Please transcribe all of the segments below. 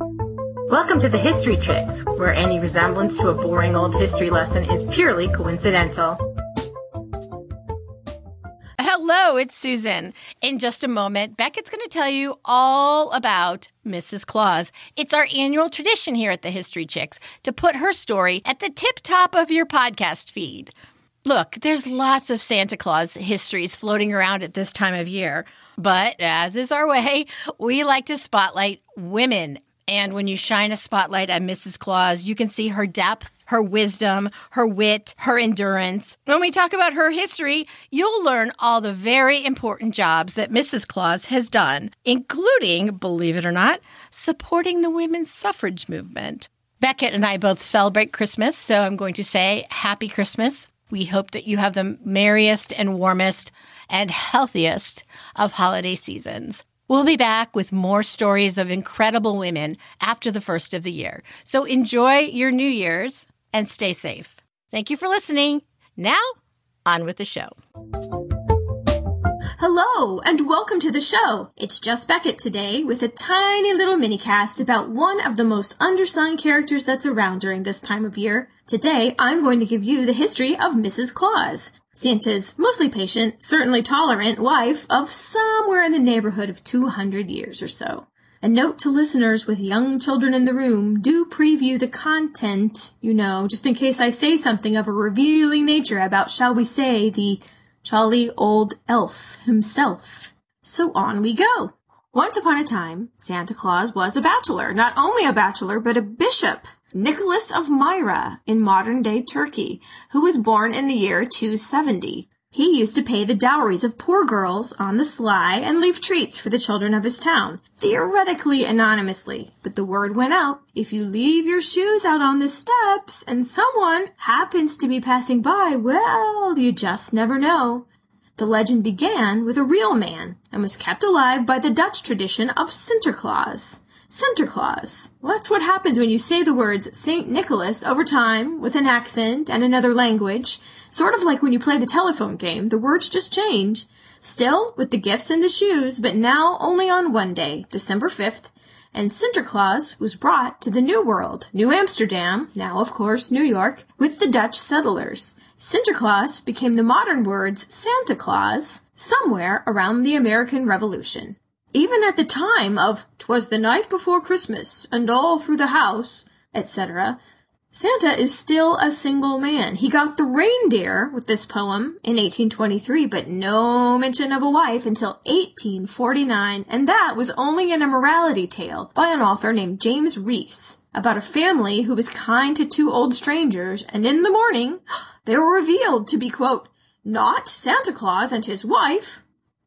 Welcome to the History Chicks, where any resemblance to a boring old history lesson is purely coincidental. Hello, it's Susan. In just a moment, Beckett's going to tell you all about Mrs. Claus. It's our annual tradition here at the History Chicks to put her story at the tip top of your podcast feed. Look, there's lots of Santa Claus histories floating around at this time of year, but as is our way, we like to spotlight women and when you shine a spotlight on Mrs. Claus, you can see her depth, her wisdom, her wit, her endurance. When we talk about her history, you'll learn all the very important jobs that Mrs. Claus has done, including, believe it or not, supporting the women's suffrage movement. Beckett and I both celebrate Christmas, so I'm going to say Happy Christmas. We hope that you have the merriest and warmest and healthiest of holiday seasons. We'll be back with more stories of incredible women after the first of the year. So enjoy your New Year's and stay safe. Thank you for listening. Now, on with the show. Hello, and welcome to the show. It's just Beckett today with a tiny little mini cast about one of the most undersung characters that's around during this time of year. Today, I'm going to give you the history of Mrs. Claus. Santa's mostly patient, certainly tolerant wife of somewhere in the neighborhood of 200 years or so. A note to listeners with young children in the room, do preview the content, you know, just in case I say something of a revealing nature about, shall we say, the jolly old elf himself. So on we go. Once upon a time, Santa Claus was a bachelor. Not only a bachelor, but a bishop. Nicholas of Myra in modern day Turkey, who was born in the year 270. He used to pay the dowries of poor girls on the sly and leave treats for the children of his town, theoretically anonymously. But the word went out, if you leave your shoes out on the steps and someone happens to be passing by, well, you just never know. The legend began with a real man and was kept alive by the Dutch tradition of Sinterklaas. Sinterklaas. Well, that's what happens when you say the words St. Nicholas over time with an accent and another language. Sort of like when you play the telephone game, the words just change. Still, with the gifts and the shoes, but now only on one day, December 5th, and Sinterklaas was brought to the New World, New Amsterdam, now of course New York, with the Dutch settlers. Sinterklaas became the modern words Santa Claus somewhere around the American Revolution. Even at the time of "'Twas the night before Christmas, and all through the house," etc., Santa is still a single man. He got the reindeer with this poem in 1823, but no mention of a wife until 1849, and that was only in a morality tale by an author named James Rees about a family who was kind to two old strangers, and in the morning they were revealed to be, quote, not Santa Claus and his wife,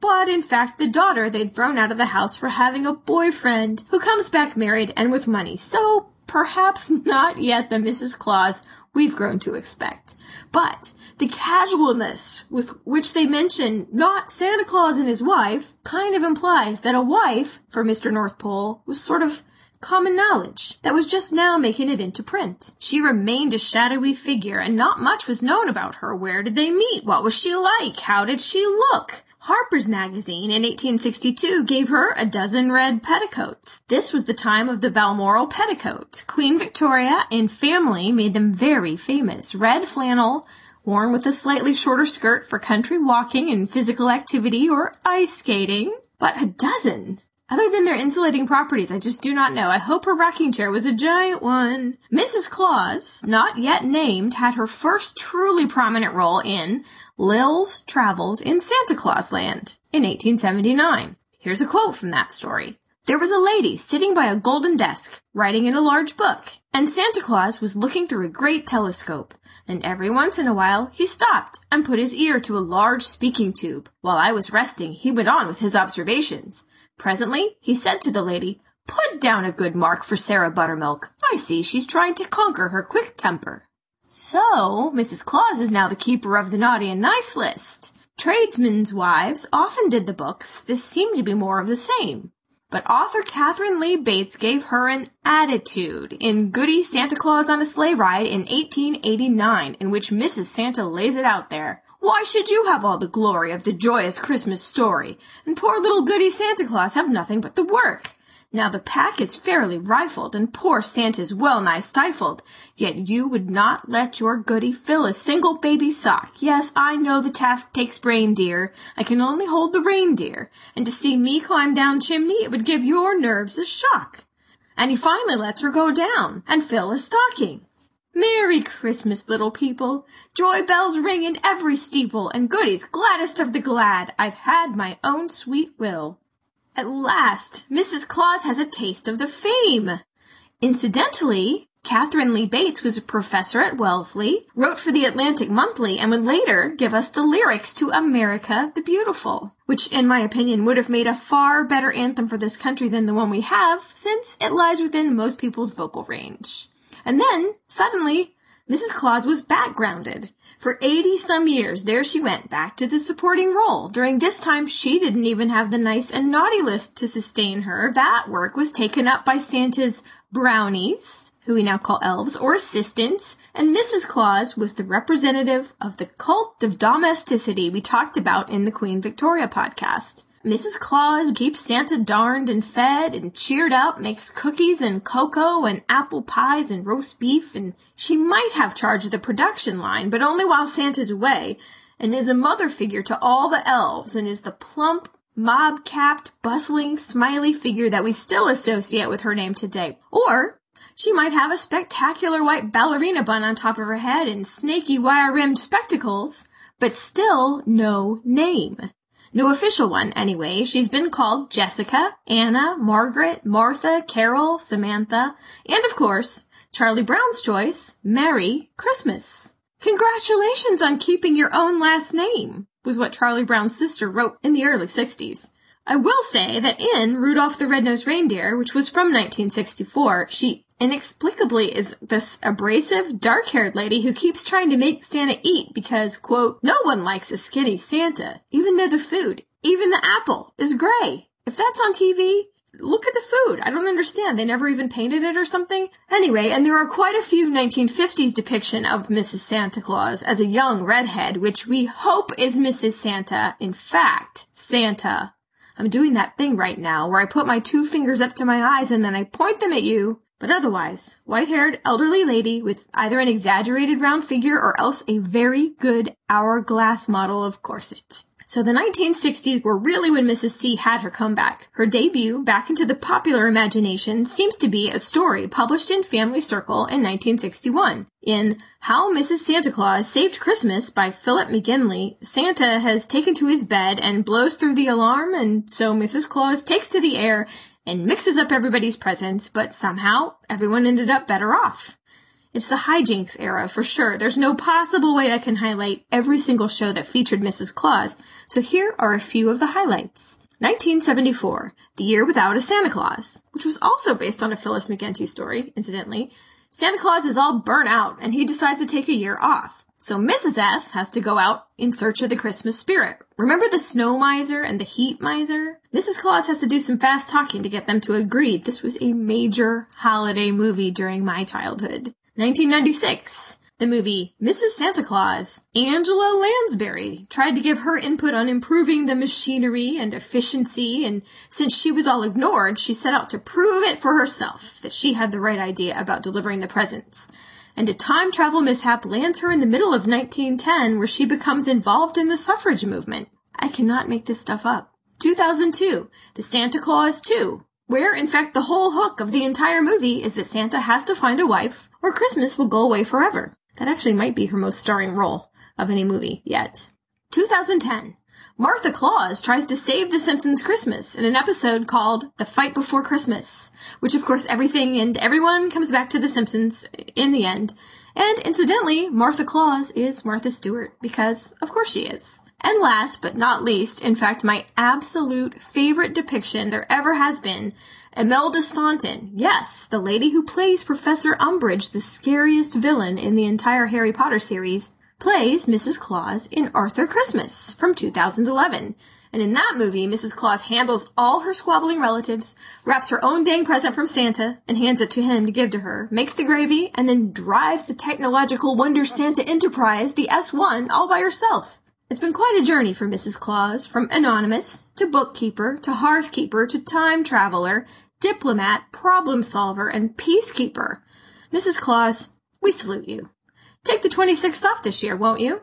but in fact the daughter they'd thrown out of the house for having a boyfriend who comes back married and with money. So perhaps not yet the Mrs. Claus we've grown to expect. But the casualness with which they mention not Santa Claus and his wife kind of implies that a wife for Mr. North Pole was sort of common knowledge that was just now making it into print. She remained a shadowy figure and not much was known about her. Where did they meet? What was she like? How did she look? Harper's Magazine in 1862 gave her a dozen red petticoats. This was the time of the Balmoral petticoat. Queen Victoria and family made them very famous. Red flannel, worn with a slightly shorter skirt for country walking and physical activity or ice skating. But a dozen! Other than their insulating properties, I just do not know. I hope her rocking chair was a giant one. Mrs. Claus, not yet named, had her first truly prominent role in Lil's Travels in Santa Claus Land in 1879. Here's a quote from that story. There was a lady sitting by a golden desk, writing in a large book, and Santa Claus was looking through a great telescope, and every once in a while he stopped and put his ear to a large speaking tube. While I was resting, he went on with his observations. Presently he said to the lady, Put down a good mark for Sarah Buttermilk. I see she's trying to conquer her quick temper. So, Mrs. Claus is now the keeper of the naughty and nice list. Tradesmen's wives often did the books. This seemed to be more of the same. But author Katharine Lee Bates gave her an attitude in Goody Santa Claus on a Sleigh Ride in 1889, in which Mrs. Santa lays it out there. Why should you have all the glory of the joyous Christmas story, and poor little goody Santa Claus have nothing but the work? Now the pack is fairly rifled, and poor Santa's well nigh stifled. Yet you would not let your goody fill a single baby sock. Yes, I know the task takes brain, dear. I can only hold the reindeer, and to see me climb down chimney, it would give your nerves a shock. And he finally lets her go down and fill a stocking. Merry Christmas, little people! Joy bells ring in every steeple, and goodies gladdest of the glad. I've had my own sweet will. At last, Mrs. Claus has a taste of the fame. Incidentally, Katharine Lee Bates was a professor at Wellesley, wrote for the Atlantic Monthly, and would later give us the lyrics to America the Beautiful, which, in my opinion, would have made a far better anthem for this country than the one we have, since it lies within most people's vocal range. And then, suddenly, Mrs. Claus was backgrounded. For 80 some years, there she went, back to the supporting role. During this time, she didn't even have the nice and naughty list to sustain her. That work was taken up by Santa's brownies, who we now call elves, or assistants, and Mrs. Claus was the representative of the cult of domesticity we talked about in the Queen Victoria podcast. Mrs. Claus keeps Santa darned and fed and cheered up, makes cookies and cocoa and apple pies and roast beef, and she might have charge of the production line, but only while Santa's away, and is a mother figure to all the elves, and is the plump, mob-capped, bustling, smiley figure that we still associate with her name today. Or she might have a spectacular white ballerina bun on top of her head and snaky wire-rimmed spectacles, but still no name. No official one, anyway. She's been called Jessica, Anna, Margaret, Martha, Carol, Samantha, and of course, Charlie Brown's choice, Merry Christmas. Congratulations on keeping your own last name, was what Charlie Brown's sister wrote in the early 60s. I will say that in Rudolph the Red-Nosed Reindeer, which was from 1964, she inexplicably is this abrasive, dark-haired lady who keeps trying to make Santa eat because, quote, no one likes a skinny Santa, even though the food, even the apple, is gray. If that's on TV, look at the food. I don't understand. They never even painted it or something. Anyway, and there are quite a few 1950s depiction of Mrs. Santa Claus as a young redhead, which we hope is Mrs. Santa. In fact, Santa. I'm doing that thing right now where I put my two fingers up to my eyes and then I point them at you but otherwise, white-haired elderly lady with either an exaggerated round figure or else a very good hourglass model of corset. So the 1960s were really when Mrs. C had her comeback. Her debut back into the popular imagination seems to be a story published in Family Circle in 1961. In How Mrs. Santa Claus Saved Christmas by Phyllis McGinley, Santa has taken to his bed and blows through the alarm, and so Mrs. Claus takes to the air and mixes up everybody's presents, but somehow everyone ended up better off. It's the hijinks era for sure. There's no possible way I can highlight every single show that featured Mrs. Claus, so here are a few of the highlights. 1974, The Year Without a Santa Claus, which was also based on a Phyllis McGinley story, incidentally. Santa Claus is all burnt out and he decides to take a year off. So Mrs. S has to go out in search of the Christmas spirit. Remember the snow miser and the heat miser? Mrs. Claus has to do some fast talking to get them to agree this was a major holiday movie during my childhood. 1996. The movie Mrs. Santa Claus. Angela Lansbury tried to give her input on improving the machinery and efficiency, and since she was all ignored, she set out to prove it for herself that she had the right idea about delivering the presents and a time travel mishap lands her in the middle of 1910 where she becomes involved in the suffrage movement. I cannot make this stuff up. 2002, The Santa Claus 2, where in fact the whole hook of the entire movie is that Santa has to find a wife or Christmas will go away forever. That actually might be her most starring role of any movie yet. 2010, Martha Claus tries to save The Simpsons Christmas in an episode called The Fight Before Christmas, which of course everything and everyone comes back to The Simpsons in the end. And incidentally, Martha Claus is Martha Stewart because of course she is. And last but not least, in fact, my absolute favorite depiction there ever has been, Imelda Staunton. Yes, the lady who plays Professor Umbridge, the scariest villain in the entire Harry Potter series, plays Mrs. Claus in Arthur Christmas from 2011. And in that movie, Mrs. Claus handles all her squabbling relatives, wraps her own dang present from Santa, and hands it to him to give to her, makes the gravy, and then drives the technological Wonder Santa Enterprise, the S1, all by herself. It's been quite a journey for Mrs. Claus, from anonymous, to bookkeeper, to hearthkeeper, to time traveler, diplomat, problem solver, and peacekeeper. Mrs. Claus, we salute you. Take the 26th off this year, won't you?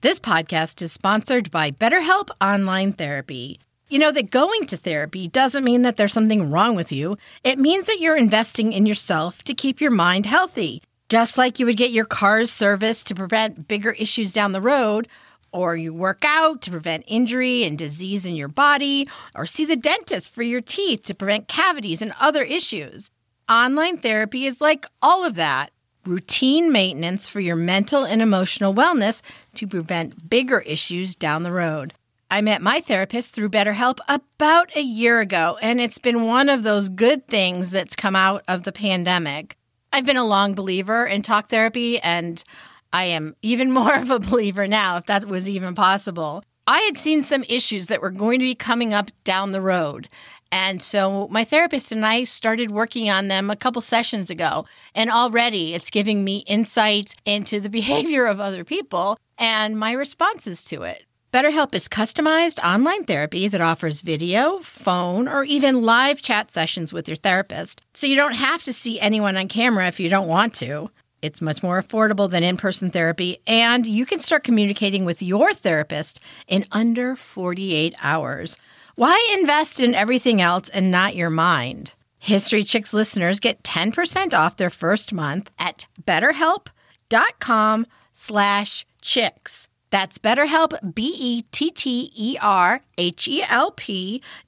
This podcast is sponsored by BetterHelp Online Therapy. You know that going to therapy doesn't mean that there's something wrong with you. It means that you're investing in yourself to keep your mind healthy. Just like you would get your car's serviced to prevent bigger issues down the road, or you work out to prevent injury and disease in your body, or see the dentist for your teeth to prevent cavities and other issues. Online therapy is like all of that routine maintenance for your mental and emotional wellness to prevent bigger issues down the road. I met my therapist through BetterHelp about a year ago, and it's been one of those good things that's come out of the pandemic. I've been a long believer in talk therapy, and I am even more of a believer now, if that was even possible. I had seen some issues that were going to be coming up down the road. And so my therapist and I started working on them a couple sessions ago. And already it's giving me insight into the behavior of other people and my responses to it. BetterHelp is customized online therapy that offers video, phone, or even live chat sessions with your therapist. So you don't have to see anyone on camera if you don't want to. It's much more affordable than in person therapy, and you can start communicating with your therapist in under 48 hours. Why invest in everything else and not your mind? History Chicks listeners get 10% off their first month at betterhelp.com slash chicks. That's betterhelp, B-E-T-T-E-R-H-E-L-P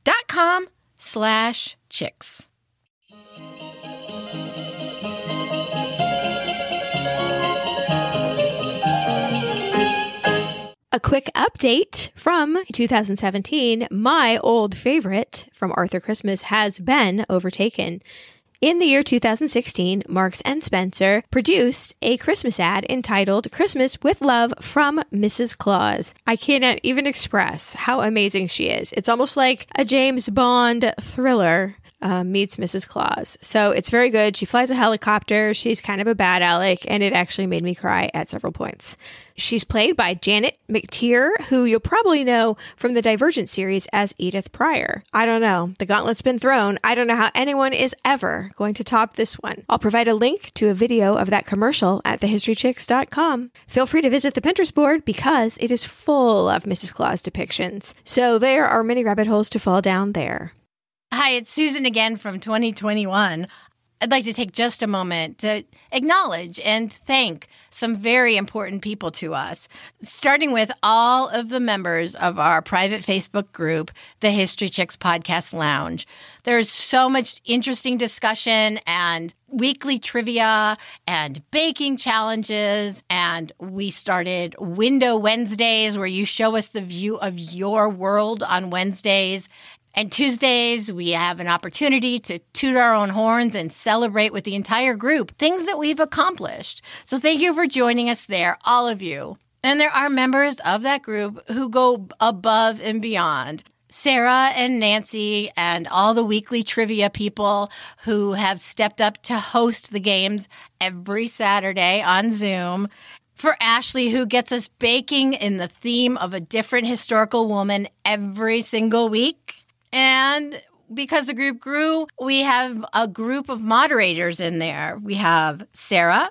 dot com slash chicks. A quick update from 2017. My old favorite from Arthur Christmas has been overtaken. In the year 2016, Marks and Spencer produced a Christmas ad entitled Christmas with Love from Mrs. Claus. I cannot even express how amazing she is. It's almost like a James Bond thriller uh, meets Mrs. Claus. So it's very good. She flies a helicopter. She's kind of a bad Alec, and it actually made me cry at several points. She's played by Janet McTeer, who you'll probably know from the Divergent series as Edith Prior. I don't know. The gauntlet's been thrown. I don't know how anyone is ever going to top this one. I'll provide a link to a video of that commercial at thehistorychicks.com. Feel free to visit the Pinterest board because it is full of Mrs. Claus depictions. So there are many rabbit holes to fall down there. Hi, it's Susan again from 2021. I'd like to take just a moment to acknowledge and thank some very important people to us, starting with all of the members of our private Facebook group, the History Chicks Podcast Lounge. There's so much interesting discussion and weekly trivia and baking challenges. And we started Window Wednesdays, where you show us the view of your world on Wednesdays. And Tuesdays, we have an opportunity to toot our own horns and celebrate with the entire group things that we've accomplished. So thank you for joining us there, all of you. And there are members of that group who go above and beyond. Sarah and Nancy and all the weekly trivia people who have stepped up to host the games every Saturday on Zoom. For Ashley, who gets us baking in the theme of a different historical woman every single week. And because the group grew, we have a group of moderators in there. We have Sarah,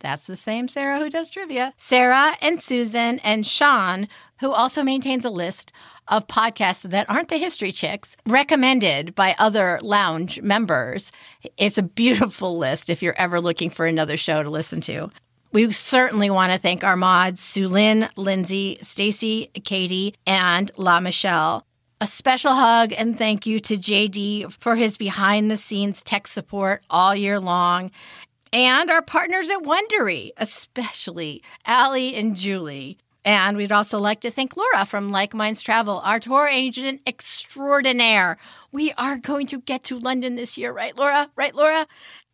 that's the same Sarah who does trivia, Sarah and Susan and Sean, who also maintains a list of podcasts that aren't the History Chicks, recommended by other lounge members. It's a beautiful list if you're ever looking for another show to listen to. We certainly want to thank our mods, Sue Lynn, Lindsay, Stacy, Katie, and La Michelle. A special hug and thank you to JD for his behind the scenes tech support all year long. And our partners at Wondery, especially Allie and Julie. And we'd also like to thank Laura from Like Minds Travel, our tour agent extraordinaire. We are going to get to London this year, right, Laura? Right, Laura?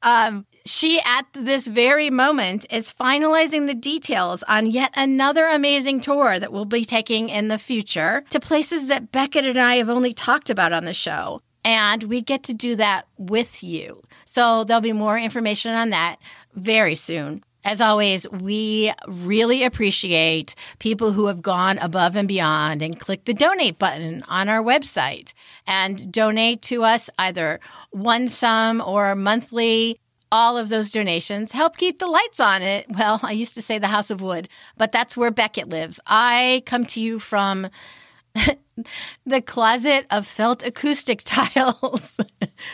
Um, she, at this very moment, is finalizing the details on yet another amazing tour that we'll be taking in the future to places that Beckett and I have only talked about on the show. And we get to do that with you. So there'll be more information on that very soon. As always, we really appreciate people who have gone above and beyond and clicked the donate button on our website and donate to us either one sum or monthly. All of those donations help keep the lights on it. Well, I used to say the House of Wood, but that's where Beckett lives. I come to you from the closet of felt acoustic tiles.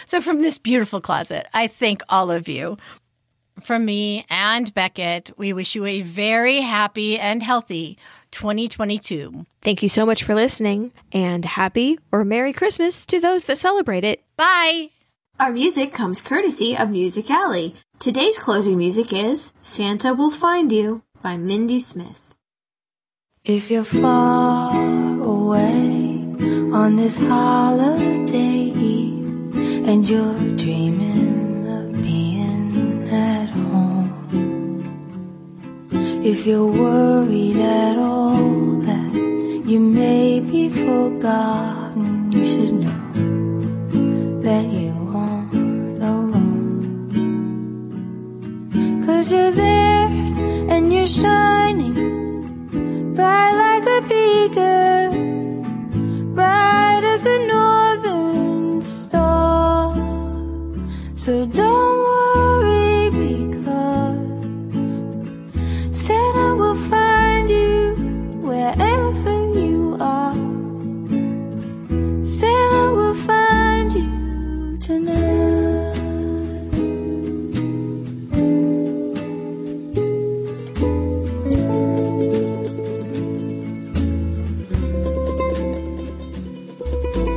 so, from this beautiful closet, I thank all of you from me and Beckett, we wish you a very happy and healthy 2022. Thank you so much for listening, and happy or Merry Christmas to those that celebrate it. Bye. Our music comes courtesy of Music Alley. Today's closing music is Santa Will Find You by Mindy Smith. If you're far away on this holiday and you're dreaming if you're worried at all that you may be forgotten, you should know that you aren't alone. Cause you're there and you're shining bright like a beacon, bright as a northern star. So don't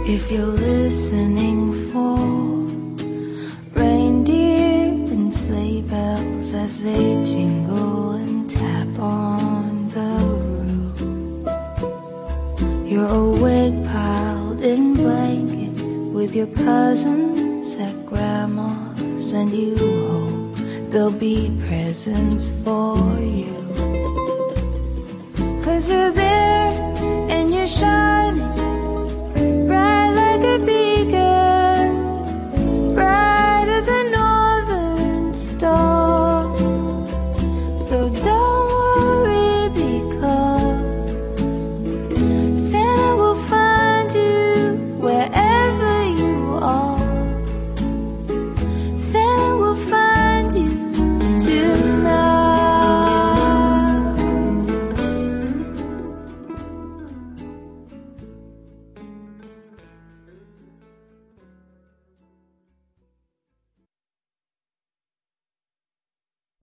If you're listening for reindeer and sleigh bells as they jingle and tap on the roof, you're awake piled in blankets with your cousins at grandma's, and you hope there'll be presents for you. Cause you're there